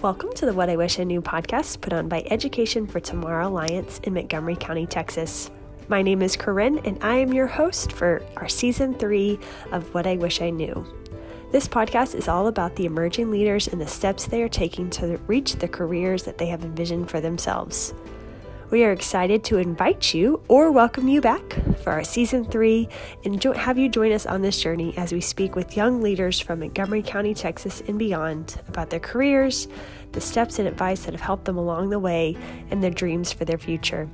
Welcome to the What I Wish I Knew podcast put on by Education for Tomorrow Alliance in Montgomery County, Texas. My name is Corinne, and I am your host for our season three of What I Wish I Knew. This podcast is all about the emerging leaders and the steps they are taking to reach the careers that they have envisioned for themselves. We are excited to invite you or welcome you back for our season three and jo- have you join us on this journey as we speak with young leaders from Montgomery County, Texas, and beyond about their careers, the steps and advice that have helped them along the way, and their dreams for their future.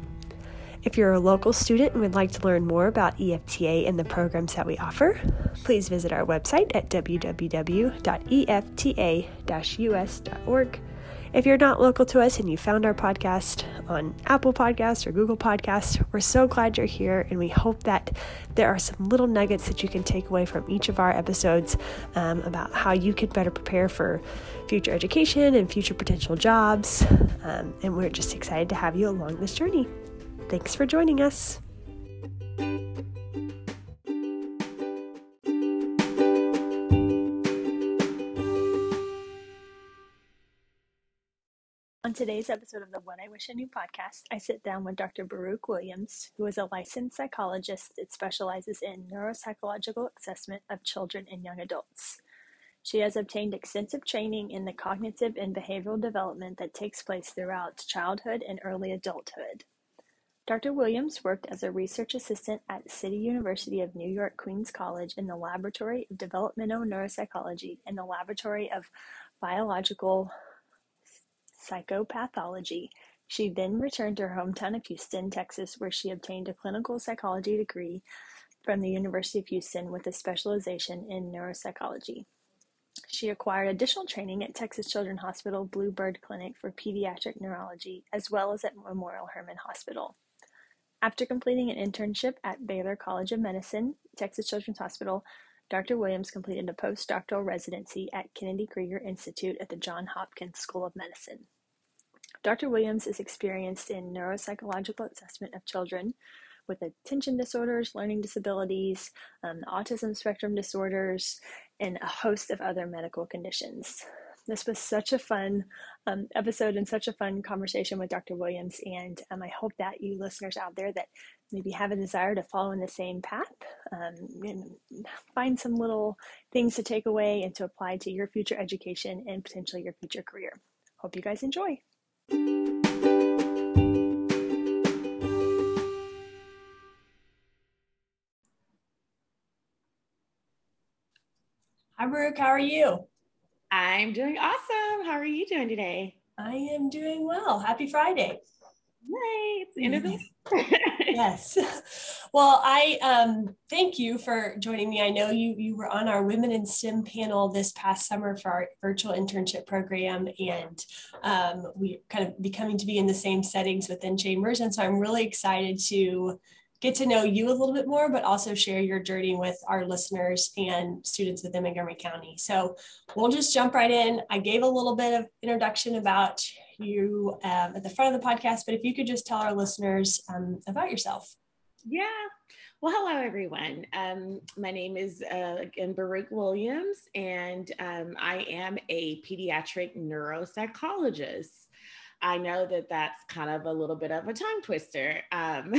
If you're a local student and would like to learn more about EFTA and the programs that we offer, please visit our website at www.efta-us.org if you're not local to us and you found our podcast on Apple Podcasts or Google Podcasts, we're so glad you're here and we hope that there are some little nuggets that you can take away from each of our episodes um, about how you can better prepare for future education and future potential jobs. Um, and we're just excited to have you along this journey. Thanks for joining us. On today's episode of the What I Wish I Knew podcast, I sit down with Dr. Baruch Williams, who is a licensed psychologist that specializes in neuropsychological assessment of children and young adults. She has obtained extensive training in the cognitive and behavioral development that takes place throughout childhood and early adulthood. Dr. Williams worked as a research assistant at City University of New York Queens College in the Laboratory of Developmental Neuropsychology and the Laboratory of Biological psychopathology. She then returned to her hometown of Houston, Texas, where she obtained a clinical psychology degree from the University of Houston with a specialization in neuropsychology. She acquired additional training at Texas Children's Hospital Bluebird Clinic for pediatric neurology, as well as at Memorial Hermann Hospital. After completing an internship at Baylor College of Medicine, Texas Children's Hospital, Dr. Williams completed a postdoctoral residency at Kennedy Krieger Institute at the Johns Hopkins School of Medicine. Dr. Williams is experienced in neuropsychological assessment of children with attention disorders, learning disabilities, um, autism spectrum disorders, and a host of other medical conditions. This was such a fun um, episode and such a fun conversation with Dr. Williams, and um, I hope that you listeners out there that maybe have a desire to follow in the same path um, and find some little things to take away and to apply to your future education and potentially your future career. Hope you guys enjoy. Hi, Brooke. How are you? I'm doing awesome. How are you doing today? I am doing well. Happy Friday. Yay, it's the end of the yes. Well, I um, thank you for joining me. I know you you were on our Women in STEM panel this past summer for our virtual internship program, and um, we kind of becoming to be in the same settings within Chambers, and so I'm really excited to get to know you a little bit more, but also share your journey with our listeners and students within Montgomery County. So we'll just jump right in. I gave a little bit of introduction about you um, at the front of the podcast, but if you could just tell our listeners um, about yourself. Yeah. Well, hello, everyone. Um, my name is, uh, again, Baruch Williams, and um, I am a pediatric neuropsychologist. I know that that's kind of a little bit of a tongue twister. Um,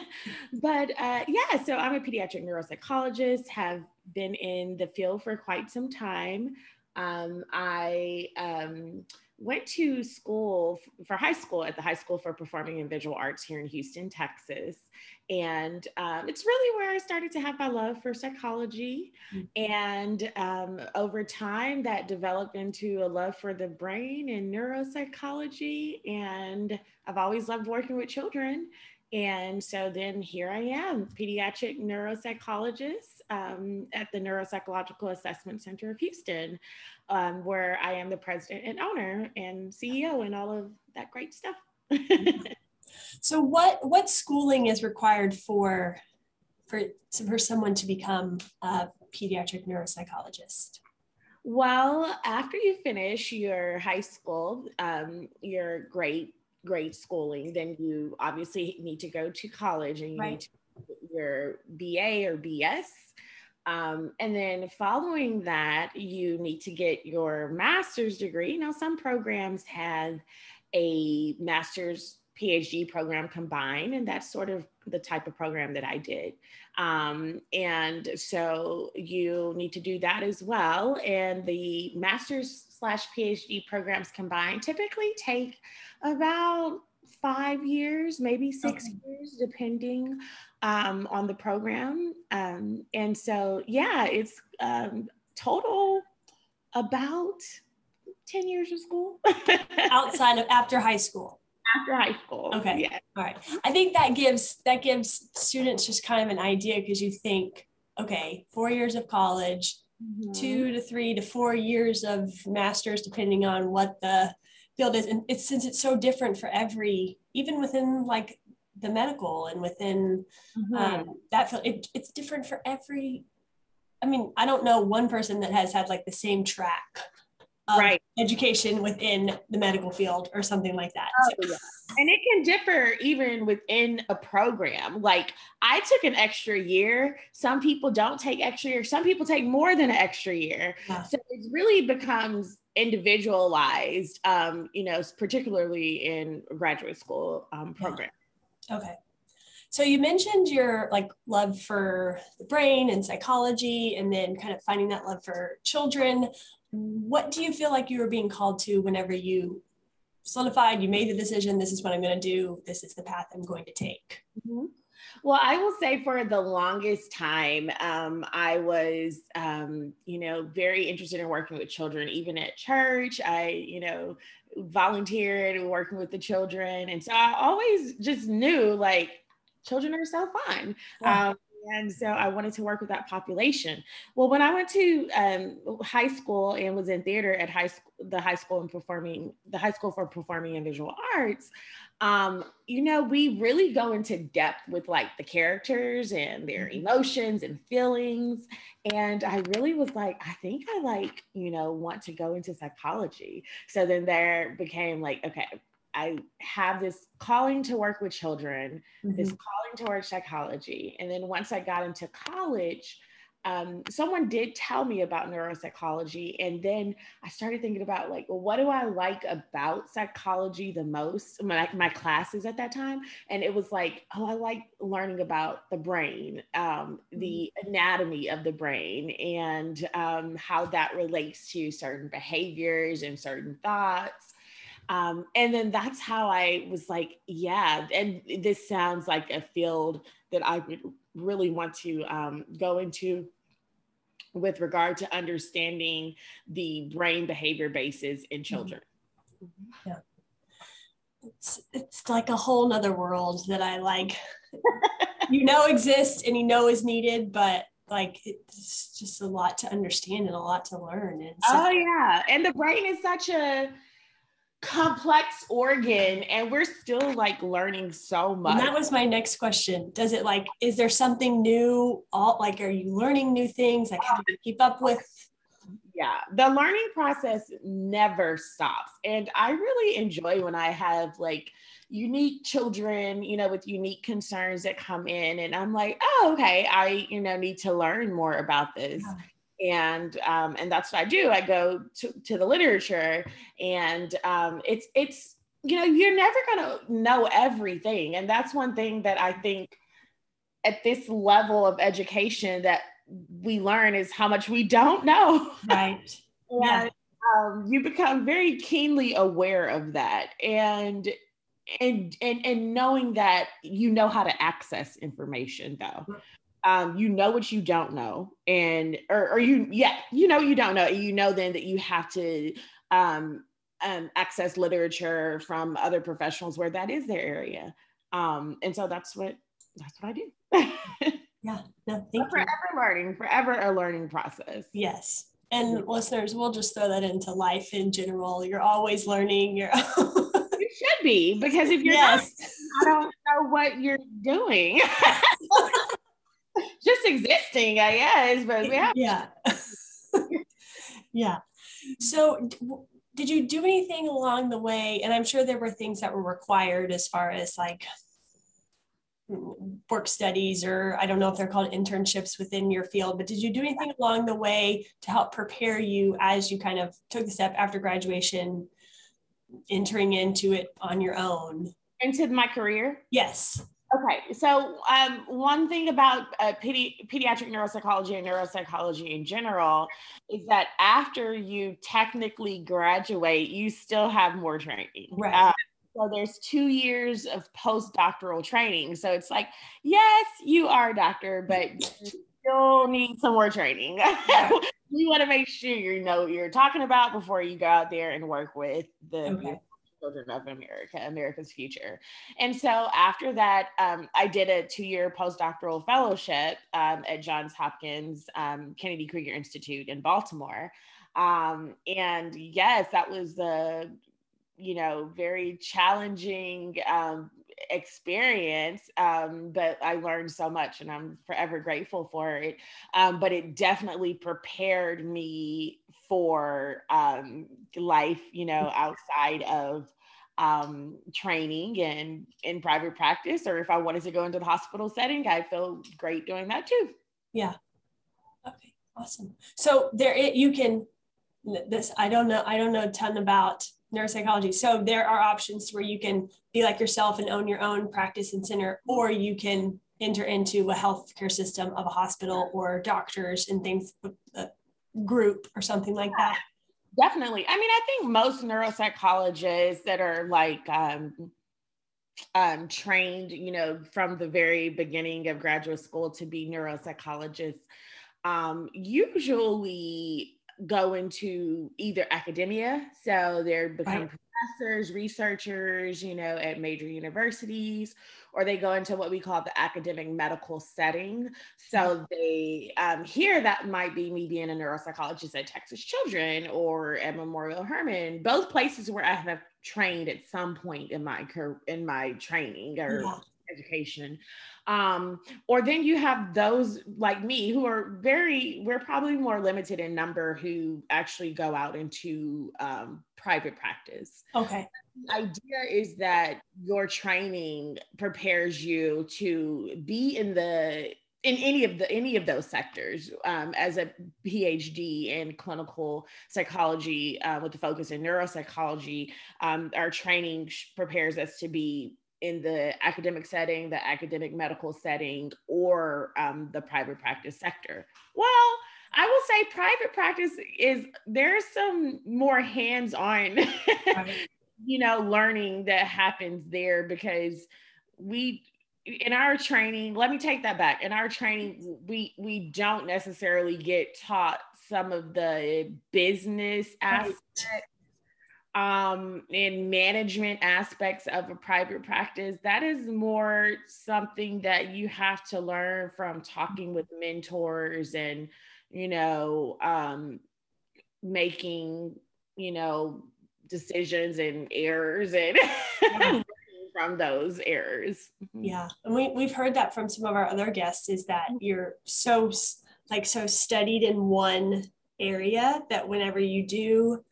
but uh, yeah, so I'm a pediatric neuropsychologist, have been in the field for quite some time. Um, I um, went to school for high school at the High School for Performing and Visual Arts here in Houston, Texas. And um, it's really where I started to have my love for psychology. Mm-hmm. And um, over time, that developed into a love for the brain and neuropsychology. And I've always loved working with children. And so then here I am, pediatric neuropsychologist um, at the Neuropsychological Assessment Center of Houston, um, where I am the president and owner and CEO and all of that great stuff. so what what schooling is required for for for someone to become a pediatric neuropsychologist? Well, after you finish your high school, um, your grade grade schooling, then you obviously need to go to college and you right. need to, your BA or BS. Um, and then following that, you need to get your master's degree. Now, some programs have a master's PhD program combined, and that's sort of the type of program that I did. Um, and so you need to do that as well. And the master's slash PhD programs combined typically take about five years, maybe six okay. years, depending um, on the program. Um, and so, yeah, it's um, total about 10 years of school. Outside of after high school. After high school. Okay. Yeah. All right. I think that gives that gives students just kind of an idea because you think, okay, four years of college, mm-hmm. two to three to four years of masters, depending on what the field is. And it's since it's so different for every, even within like the medical and within mm-hmm. um, that field, it, it's different for every. I mean, I don't know one person that has had like the same track right. education within the medical field or something like that. Oh, yeah. And it can differ even within a program. Like I took an extra year. Some people don't take extra year. Some people take more than an extra year. Yeah. So it really becomes individualized, um, you know, particularly in graduate school um, program. Yeah. Okay. So you mentioned your like love for the brain and psychology and then kind of finding that love for children. What do you feel like you were being called to whenever you solidified, you made the decision, this is what I'm going to do, this is the path I'm going to take? Mm-hmm. Well, I will say for the longest time, um, I was, um, you know, very interested in working with children, even at church. I, you know, volunteered working with the children. And so I always just knew like children are so fun. Yeah. Um, and so I wanted to work with that population. Well, when I went to um, high school and was in theater at high school, the high school and performing, the high school for performing and visual arts, um, you know, we really go into depth with like the characters and their mm-hmm. emotions and feelings. And I really was like, I think I like, you know, want to go into psychology. So then there became like, okay, I have this calling to work with children, mm-hmm. this calling towards psychology. And then once I got into college, um, someone did tell me about neuropsychology. And then I started thinking about like, well, what do I like about psychology the most? My, my classes at that time. And it was like, oh, I like learning about the brain, um, the mm-hmm. anatomy of the brain, and um, how that relates to certain behaviors and certain thoughts. Um, and then that's how I was like, yeah, and this sounds like a field that I would really want to um, go into with regard to understanding the brain behavior bases in mm-hmm. children. Yeah. It's, it's like a whole nother world that I like, you know, exists and you know is needed, but like it's just a lot to understand and a lot to learn. And so- oh yeah. And the brain is such a, complex organ and we're still like learning so much. And that was my next question. Does it like is there something new all like are you learning new things like how do you keep up with yeah, the learning process never stops. And I really enjoy when I have like unique children, you know, with unique concerns that come in and I'm like, "Oh, okay, I, you know, need to learn more about this." Yeah and um, and that's what I do. I go to, to the literature, and um, it's it's you know you're never gonna know everything, and that's one thing that I think at this level of education that we learn is how much we don't know. Right. yeah. Um, you become very keenly aware of that, and and and and knowing that you know how to access information though um, you know what you don't know, and or, or you yeah you know you don't know. You know then that you have to um, um, access literature from other professionals where that is their area, um, and so that's what that's what I do. yeah, no, thank forever you. learning, forever a learning process. Yes. And listeners, we'll just throw that into life in general. You're always learning. You're you should be because if you're yes. not, I don't know what you're doing. just existing, I guess. But yeah, yeah, yeah. So, did you do anything along the way? And I'm sure there were things that were required as far as like work studies or I don't know if they're called internships within your field, but did you do anything along the way to help prepare you as you kind of took the step after graduation, entering into it on your own? Into my career? Yes. Okay, so um, one thing about uh, pedi- pediatric neuropsychology and neuropsychology in general is that after you technically graduate, you still have more training. Right. Uh, so there's two years of postdoctoral training. So it's like, yes, you are a doctor, but you still need some more training. you want to make sure you know what you're talking about before you go out there and work with the okay. Children of America, America's future. And so after that, um, I did a two-year postdoctoral fellowship um, at Johns Hopkins um, Kennedy Krieger Institute in Baltimore. Um, and yes, that was a you know, very challenging um, experience, um, but I learned so much and I'm forever grateful for it. Um, but it definitely prepared me for um, life, you know, outside of um, training and in private practice, or if I wanted to go into the hospital setting, I feel great doing that too. Yeah. Okay. Awesome. So there, it, you can. This I don't know. I don't know a ton about neuropsychology. So there are options where you can be like yourself and own your own practice and center, or you can enter into a healthcare system of a hospital or doctors and things, a group or something like that. Definitely. I mean, I think most neuropsychologists that are like um, um, trained, you know, from the very beginning of graduate school to be neuropsychologists, um, usually go into either academia, so they're become right. Professors, researchers, you know, at major universities, or they go into what we call the academic medical setting. So mm-hmm. they um, here that might be me being a neuropsychologist at Texas Children or at Memorial Hermann, both places where I have trained at some point in my career, in my training or yeah. Education. Um, or then you have those like me who are very, we're probably more limited in number who actually go out into um, private practice. Okay. The idea is that your training prepares you to be in the in any of the any of those sectors um, as a phd in clinical psychology uh, with the focus in neuropsychology um, our training prepares us to be in the academic setting, the academic medical setting, or um, the private practice sector? Well, I will say private practice is there's some more hands-on, you know, learning that happens there because we in our training, let me take that back. In our training, we we don't necessarily get taught some of the business aspects um, in management aspects of a private practice, that is more something that you have to learn from talking with mentors and, you know, um, making, you know, decisions and errors and yeah. from those errors. Mm-hmm. Yeah. And we, we've heard that from some of our other guests is that mm-hmm. you're so like so studied in one area that whenever you do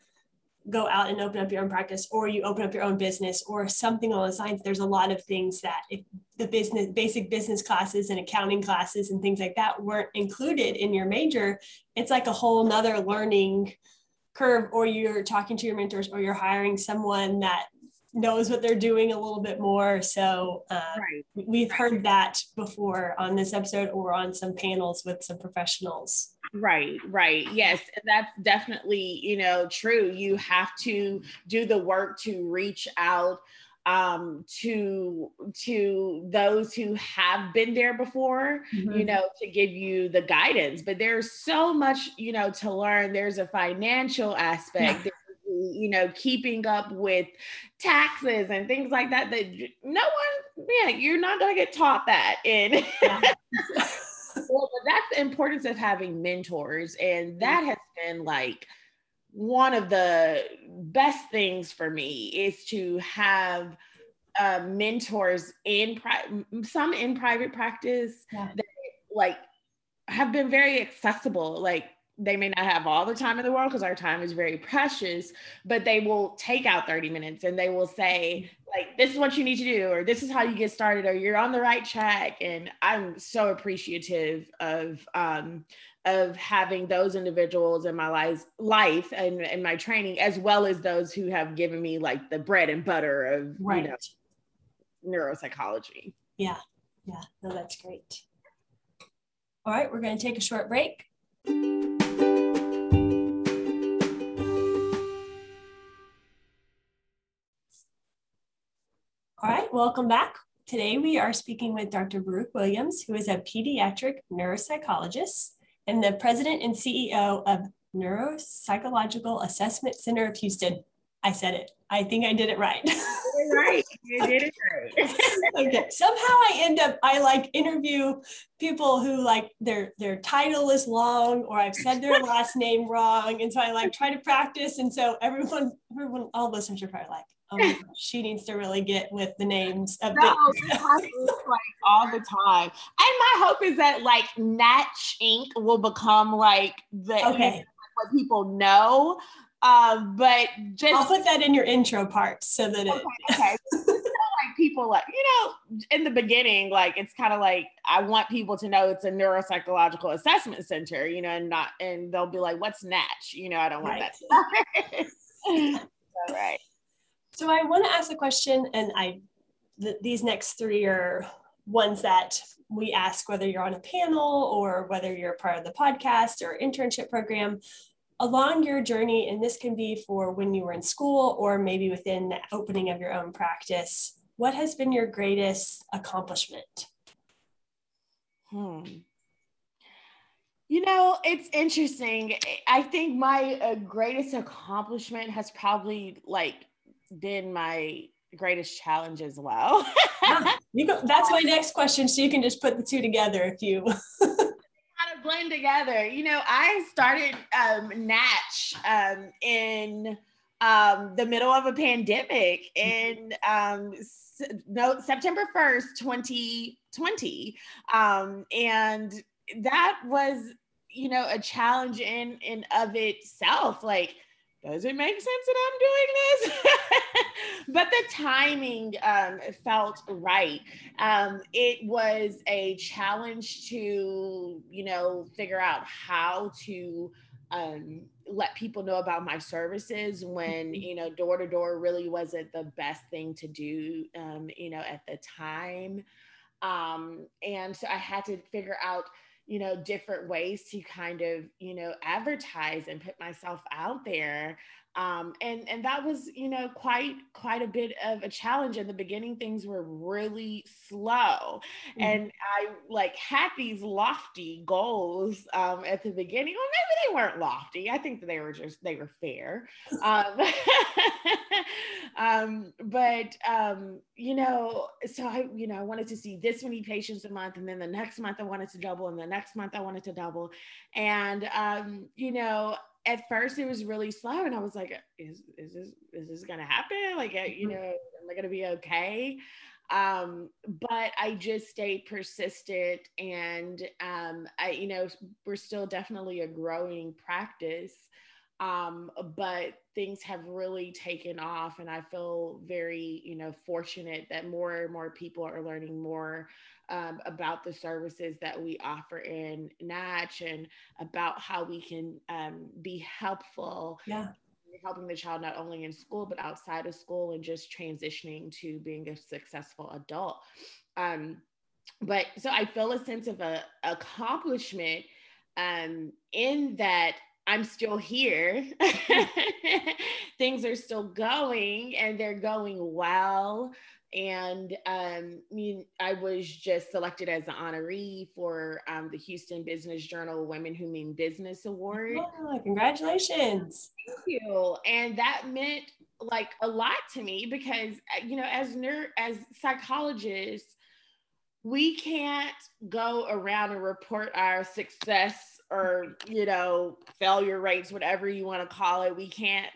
go out and open up your own practice or you open up your own business or something along those lines there's a lot of things that if the business basic business classes and accounting classes and things like that weren't included in your major it's like a whole nother learning curve or you're talking to your mentors or you're hiring someone that knows what they're doing a little bit more. So uh, right. we've heard that before on this episode or on some panels with some professionals Right, right. Yes, that's definitely, you know, true. You have to do the work to reach out um to to those who have been there before mm-hmm. you know to give you the guidance but there's so much you know to learn there's a financial aspect yeah. you know keeping up with taxes and things like that that no one yeah you're not going to get taught that in yeah. that's the importance of having mentors. And that has been like one of the best things for me is to have uh, mentors in pri- some in private practice yeah. that like have been very accessible. Like they may not have all the time in the world because our time is very precious, but they will take out 30 minutes and they will say, like, this is what you need to do, or this is how you get started, or you're on the right track. And I'm so appreciative of um, of having those individuals in my life life and, and my training, as well as those who have given me like the bread and butter of right. you know neuropsychology. Yeah. Yeah. No, that's great. All right, we're going to take a short break. Welcome back. Today we are speaking with Dr. Baruch Williams, who is a pediatric neuropsychologist and the president and CEO of Neuropsychological Assessment Center of Houston. I said it. I think I did it right. right. You did it right. okay. Somehow I end up I like interview people who like their their title is long or I've said their last name wrong. And so I like try to practice. And so everyone, everyone, all listeners are probably like, oh my gosh, she needs to really get with the names of no, like all the time. And my hope is that like Natch Inc. will become like the okay. what people know. Um, but just I'll put that in your intro part so that it okay. like people like you know in the beginning like it's kind of like i want people to know it's a neuropsychological assessment center you know and not and they'll be like what's natch you know i don't want right. that so I want to ask a question, and I th- these next three are ones that we ask whether you're on a panel or whether you're part of the podcast or internship program along your journey, and this can be for when you were in school or maybe within the opening of your own practice. What has been your greatest accomplishment? Hmm. You know, it's interesting. I think my uh, greatest accomplishment has probably like been my greatest challenge as well. you go, that's my next question. So you can just put the two together if you kind of blend together. You know, I started um, Natch um, in um, the middle of a pandemic in um, no September 1st, 2020. Um, and that was, you know, a challenge in in of itself. Like does it make sense that I'm doing this? but the timing um, felt right. Um, it was a challenge to, you know, figure out how to um, let people know about my services when, mm-hmm. you know, door to door really wasn't the best thing to do, um, you know, at the time. Um, and so I had to figure out you know different ways to kind of you know advertise and put myself out there um, and and that was you know quite quite a bit of a challenge in the beginning things were really slow. Mm-hmm. and i like had these lofty goals um, at the beginning. Well maybe they weren't lofty. I think that they were just they were fair. Um, um, but um, you know so i you know i wanted to see this many patients a month and then the next month i wanted to double and the next month i wanted to double. And um, you know at first it was really slow and i was like is, is this is this gonna happen like you mm-hmm. know am i gonna be okay um but i just stayed persistent and um i you know we're still definitely a growing practice um but things have really taken off and i feel very you know fortunate that more and more people are learning more um, about the services that we offer in Natch and about how we can um, be helpful. Yeah. Helping the child not only in school, but outside of school and just transitioning to being a successful adult. Um, but so I feel a sense of a accomplishment um, in that I'm still here. Things are still going and they're going well and um, I was just selected as the honoree for um, the Houston Business Journal Women Who Mean Business Award. Oh, congratulations! Thank you. And that meant like a lot to me because uh, you know, as ner- as psychologists, we can't go around and report our success or you know failure rates whatever you want to call it we can't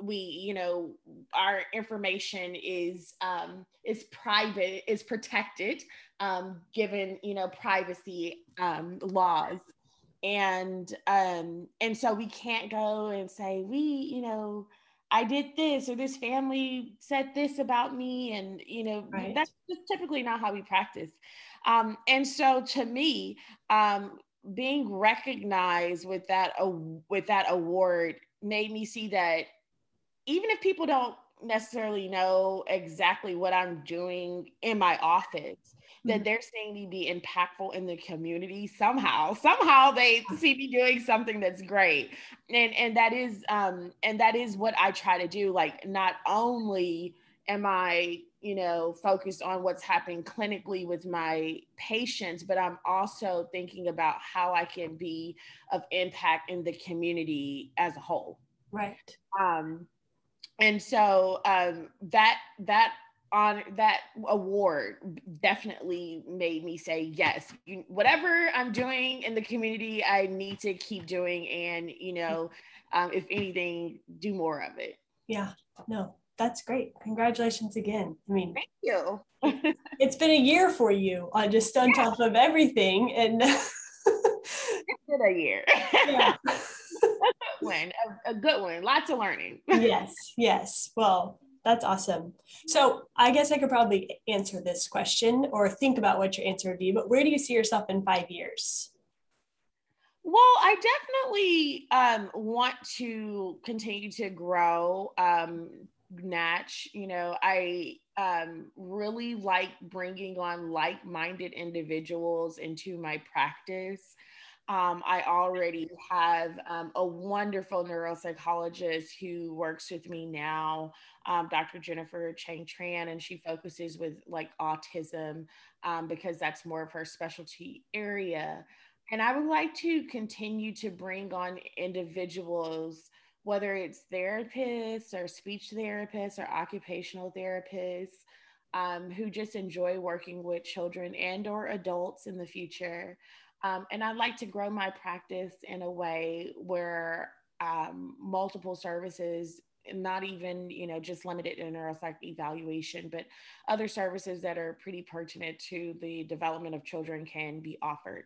we you know our information is um is private is protected um given you know privacy um laws and um, and so we can't go and say we, you know, I did this or this family said this about me, and you know, right. that's just typically not how we practice. Um, and so to me, um, being recognized with that with that award made me see that even if people don't necessarily know exactly what I'm doing in my office, that mm-hmm. they're seeing me be impactful in the community somehow. Somehow they see me doing something that's great. And and that is um and that is what I try to do. Like not only am I, you know, focused on what's happening clinically with my patients, but I'm also thinking about how I can be of impact in the community as a whole. Right. Um and so um, that that on that award definitely made me say yes you, whatever i'm doing in the community i need to keep doing and you know um, if anything do more of it yeah no that's great congratulations again i mean thank you it's been a year for you on just on top of everything and it's been a year yeah one, a, a good one. Lots of learning. yes, yes. Well, that's awesome. So I guess I could probably answer this question or think about what your answer would be, but where do you see yourself in five years? Well, I definitely um, want to continue to grow um, Natch. You know, I um, really like bringing on like minded individuals into my practice. Um, I already have um, a wonderful neuropsychologist who works with me now, um, Dr. Jennifer Chang Tran, and she focuses with like autism um, because that's more of her specialty area. And I would like to continue to bring on individuals, whether it's therapists or speech therapists or occupational therapists, um, who just enjoy working with children and or adults in the future. Um, and I'd like to grow my practice in a way where um, multiple services, not even, you know, just limited to neuropsych evaluation, but other services that are pretty pertinent to the development of children can be offered.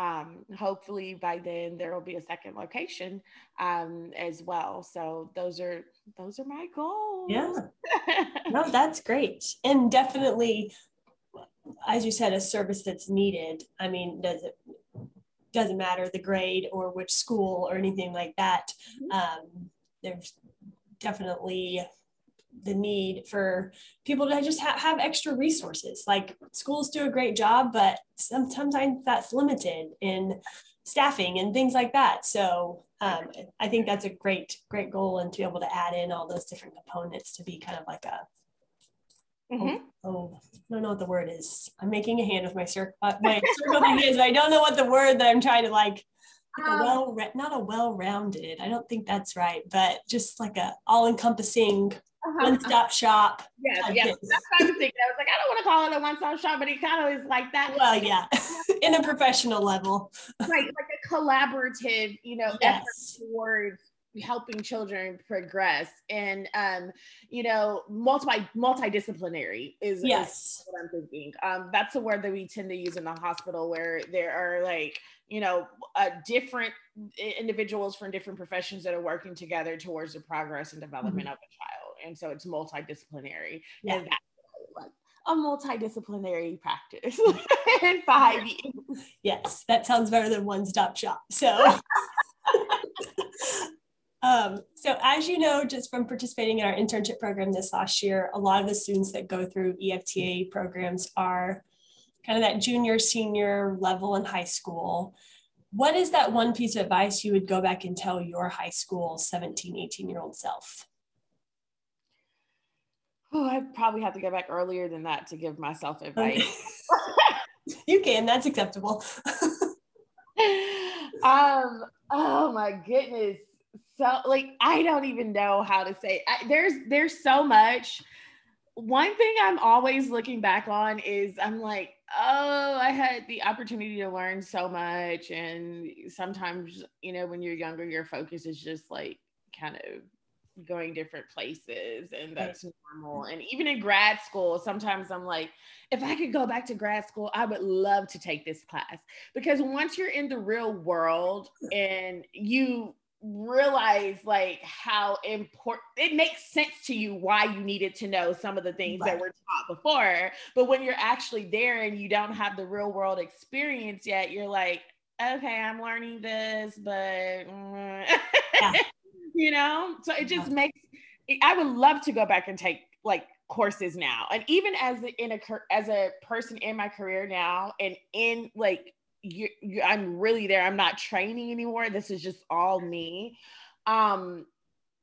Um, hopefully by then there will be a second location um, as well. So those are those are my goals. Yeah, no, that's great, and definitely as you said, a service that's needed. I mean, does it doesn't matter the grade or which school or anything like that. Mm-hmm. Um, there's definitely the need for people to just ha- have extra resources. Like schools do a great job, but sometimes that's limited in staffing and things like that. So um, I think that's a great, great goal, and to be able to add in all those different components to be kind of like a Mm-hmm. Oh, oh, I don't know what the word is. I'm making a hand with my circle, uh, my circle thing is, but I don't know what the word that I'm trying to like. like a um, well, not a well-rounded. I don't think that's right, but just like a all-encompassing uh-huh. one-stop shop. Yeah, yeah. That's what I was thinking. I was like, I don't want to call it a one-stop shop, but it kind of is like that. Well, yeah, in a professional level. Right, like a collaborative, you know, yes. effort towards helping children progress and um you know multi multidisciplinary is, yes is what i'm thinking um that's the word that we tend to use in the hospital where there are like you know uh, different individuals from different professions that are working together towards the progress and development mm-hmm. of a child and so it's multidisciplinary yeah. and that's a multidisciplinary practice in five years yes that sounds better than one stop shop so Um, so as you know, just from participating in our internship program this last year, a lot of the students that go through EFTA programs are kind of that junior, senior level in high school. What is that one piece of advice you would go back and tell your high school 17, 18 year old self? Oh, I probably have to go back earlier than that to give myself advice. you can, that's acceptable. um, oh my goodness so like I don't even know how to say. I, there's there's so much. One thing I'm always looking back on is I'm like, oh, I had the opportunity to learn so much, and sometimes you know when you're younger, your focus is just like kind of going different places and that's normal. And even in grad school, sometimes I'm like, if I could go back to grad school, I would love to take this class because once you're in the real world and you realize like how important it makes sense to you why you needed to know some of the things right. that were taught before but when you're actually there and you don't have the real world experience yet you're like okay i'm learning this but mm. yeah. you know so it just makes i would love to go back and take like courses now and even as in a as a person in my career now and in like you, you, I'm really there. I'm not training anymore. This is just all me. Um,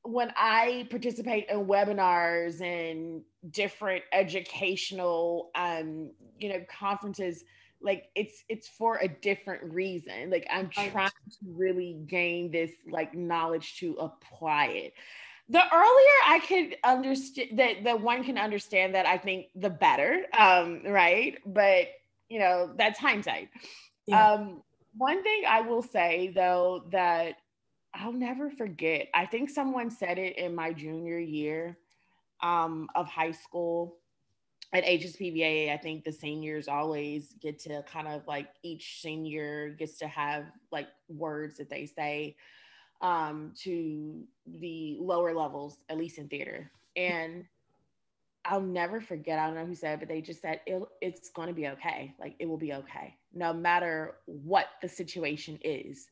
when I participate in webinars and different educational, um, you know, conferences, like it's it's for a different reason. Like I'm trying to really gain this like knowledge to apply it. The earlier I could understand that the one can understand that, I think the better, um, right? But you know, that's hindsight. Yeah. Um, one thing I will say though that I'll never forget, I think someone said it in my junior year um, of high school at HSPVA. I think the seniors always get to kind of like each senior gets to have like words that they say um, to the lower levels, at least in theater. And I'll never forget. I don't know who said, but they just said it, it's going to be okay. Like it will be okay, no matter what the situation is.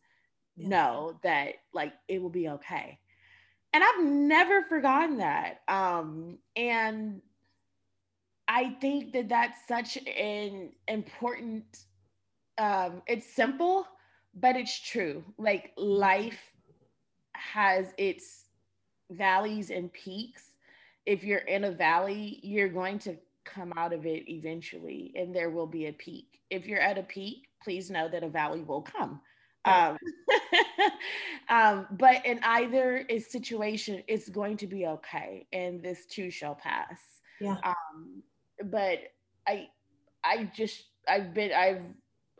Yeah. Know that like it will be okay, and I've never forgotten that. Um, and I think that that's such an important. Um, it's simple, but it's true. Like life has its valleys and peaks if you're in a valley, you're going to come out of it eventually and there will be a peak. If you're at a peak, please know that a valley will come. Um, um, but in either situation, it's going to be okay, and this too shall pass. Yeah. Um, but I, I just I've been I've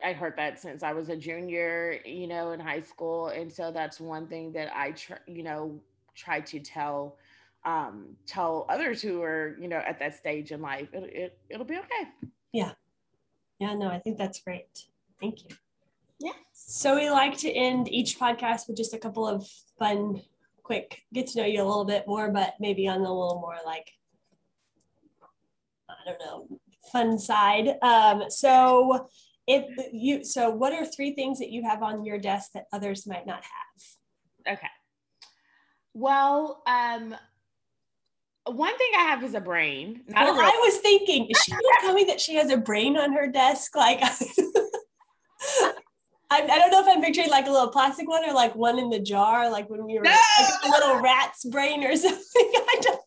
I heard that since I was a junior, you know, in high school, and so that's one thing that I try, you know, try to tell um, tell others who are, you know, at that stage in life, it, it, it'll be okay. Yeah. Yeah, no, I think that's great. Thank you. Yeah. So we like to end each podcast with just a couple of fun, quick, get to know you a little bit more, but maybe on the little more like, don't know, fun side. Um, so if you, so what are three things that you have on your desk that others might not have? Okay. Well, um, one thing I have is a brain. well, a I was thinking, is she to tell me that she has a brain on her desk? Like, I, I don't know if I'm picturing like a little plastic one or like one in the jar, like when we were no! like a little rat's brain or something. I just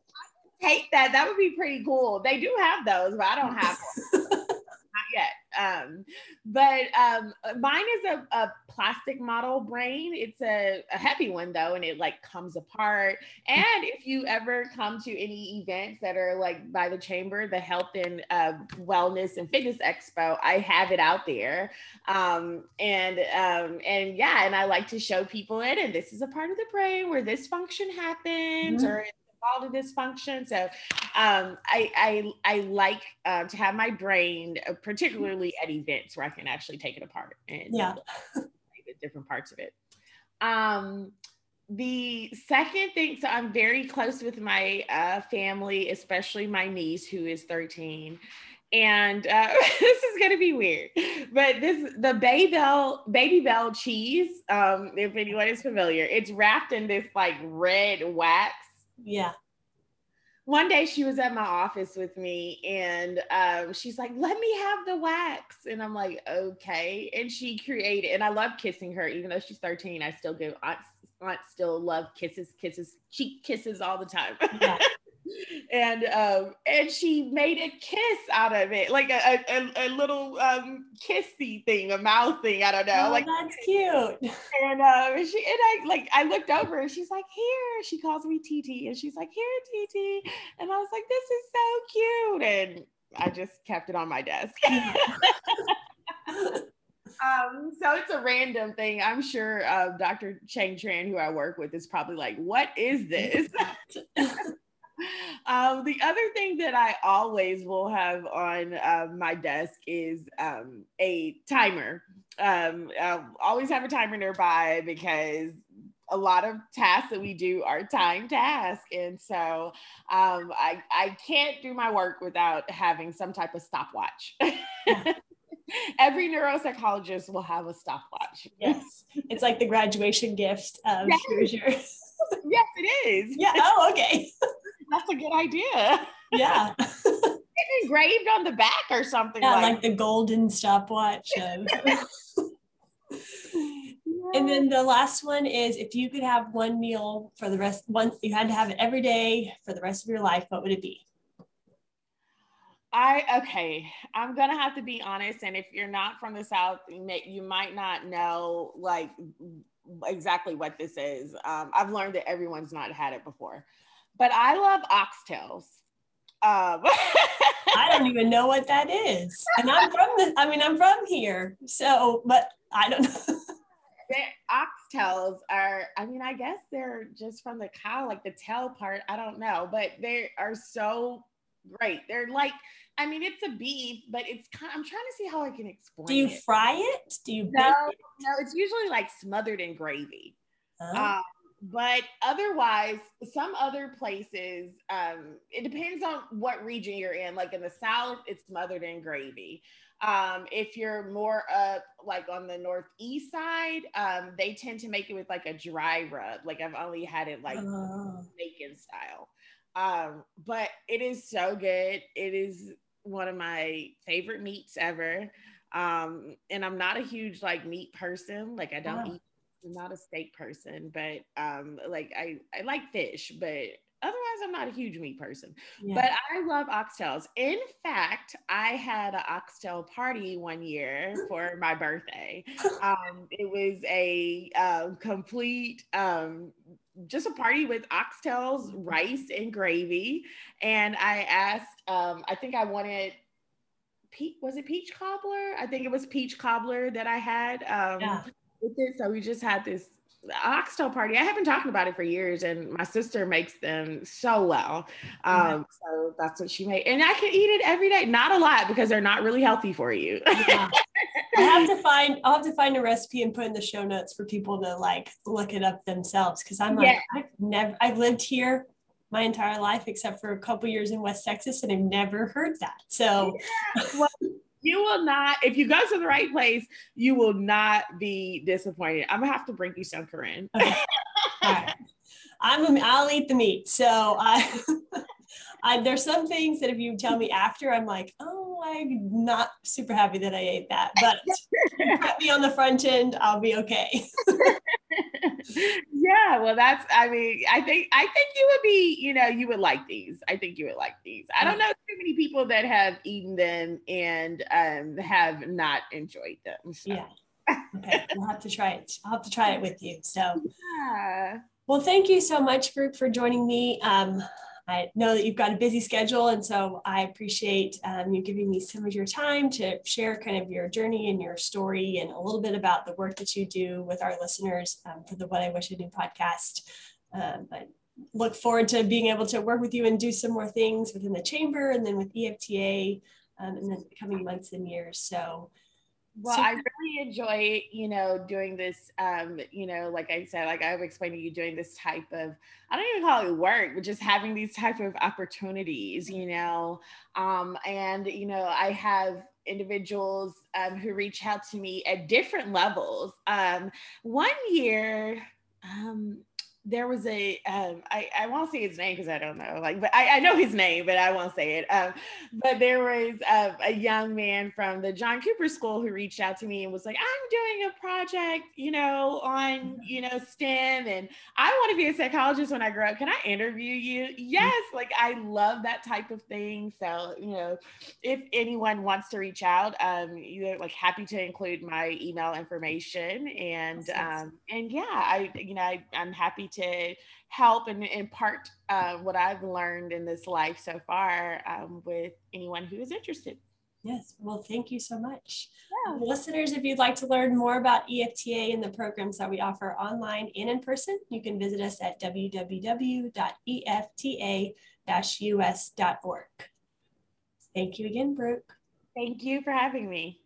hate that. That would be pretty cool. They do have those, but I don't have one. Not yet. Um, but um, mine is a, a plastic model brain. It's a, a heavy one though, and it like comes apart. And if you ever come to any events that are like by the chamber, the health and uh, wellness and fitness expo, I have it out there. Um, and um, and yeah, and I like to show people it. And this is a part of the brain where this function happens, mm-hmm. or involved in function, So um, I, I, I like uh, to have my brain, uh, particularly at events where I can actually take it apart and yeah. the different parts of it. Um, the second thing, so I'm very close with my uh, family, especially my niece who is 13 and uh, this is gonna be weird, but this the Babybel Babybel cheese. Um, if anyone is familiar, it's wrapped in this like red wax yeah. One day she was at my office with me and um, she's like, let me have the wax. And I'm like, okay. And she created, and I love kissing her, even though she's 13, I still give aunt, aunt still love kisses, kisses, cheek kisses all the time. Yeah. and um, and she made a kiss out of it, like a, a, a little um, kissy thing, a mouth thing. I don't know. Oh, like that's cute. And uh, she and I like I looked over and she's like, "Here." She calls me TT, and she's like, "Here, TT." And I was like, "This is so cute," and I just kept it on my desk. um, so it's a random thing. I'm sure uh, Dr. Chang Tran, who I work with, is probably like, "What is this?" um, the other thing that I always will have on uh, my desk is um, a timer. Um, I always have a timer nearby because a lot of tasks that we do are time tasks. And so um, I, I can't do my work without having some type of stopwatch. Every neuropsychologist will have a stopwatch. Yes. It's like the graduation gift of yes. yes, it is. Yeah. Oh, okay. That's a good idea. Yeah. it's engraved on the back or something. Yeah, like, like the golden stopwatch. And then the last one is if you could have one meal for the rest, one you had to have it every day for the rest of your life, what would it be? I okay, I'm gonna have to be honest, and if you're not from the South, you, may, you might not know like exactly what this is. Um, I've learned that everyone's not had it before, but I love oxtails. Um, I don't even know what that is, and I'm from the. I mean, I'm from here, so but I don't know. oxtails are, I mean, I guess they're just from the cow, like the tail part. I don't know, but they are so great. They're like, I mean, it's a beef, but it's kind. Of, I'm trying to see how I can explain. Do you it. fry it? Do you? No, it? no. It's usually like smothered in gravy. Oh. Um, but otherwise, some other places, um, it depends on what region you're in. Like in the South, it's smothered in gravy. Um, if you're more up like on the northeast side, um, they tend to make it with like a dry rub. Like I've only had it like oh. bacon style. Um, but it is so good. It is one of my favorite meats ever. Um, and I'm not a huge like meat person. Like I don't eat I'm not a steak person, but um like I I like fish, but otherwise i'm not a huge meat person. Yeah. but i love oxtails. In fact i had an oxtail party one year for my birthday. Um, it was a uh, complete um, just a party with oxtails rice and gravy. And i asked um, i think i wanted peach was it peach cobbler? I think it was peach cobbler that i had um, yeah. With it so we just had this oxtail party. I have been talking about it for years, and my sister makes them so well. Um, so that's what she made, and I can eat it every day. Not a lot because they're not really healthy for you. yeah. I have to find. I'll have to find a recipe and put in the show notes for people to like look it up themselves. Because I'm like, yeah. I've never. I've lived here my entire life except for a couple years in West Texas, and I've never heard that. So. Yeah. Well, you will not, if you go to the right place, you will not be disappointed. I'm gonna have to bring you some, Corinne. Right. I'm I'll eat the meat. So I, I there's some things that if you tell me after, I'm like, oh, I'm not super happy that I ate that. But if you put me on the front end, I'll be okay. yeah, well, that's. I mean, I think I think you would be. You know, you would like these. I think you would like these. I don't know too many people that have eaten them and um, have not enjoyed them. So. Yeah. Okay, I'll have to try it. I'll have to try it with you. So. Yeah. Well, thank you so much, Brooke, for joining me. Um, I know that you've got a busy schedule, and so I appreciate um, you giving me some of your time to share kind of your journey and your story and a little bit about the work that you do with our listeners um, for the What I Wish I Knew podcast. Um, but look forward to being able to work with you and do some more things within the chamber and then with EFTA um, in the coming months and years. So well, so, I really enjoy, you know, doing this. Um, you know, like I said, like I've explained to you, doing this type of, I don't even call it work, but just having these type of opportunities, you know. Um, and you know, I have individuals um, who reach out to me at different levels. Um, one year, um, there was a um, I, I won't say his name because I don't know like but I, I know his name but I won't say it um, but there was a, a, young man from the John Cooper School who reached out to me and was like I'm doing a project you know on you know STEM and I want to be a psychologist when I grow up. Can I interview you? Yes like I love that type of thing so you know if anyone wants to reach out um you're like happy to include my email information and um and yeah I you know I, I'm happy to help and impart uh, what I've learned in this life so far um, with anyone who is interested. Yes, well, thank you so much. Yeah. Listeners, if you'd like to learn more about EFTA and the programs that we offer online and in person, you can visit us at www.efta-us.org. Thank you again, Brooke. Thank you for having me.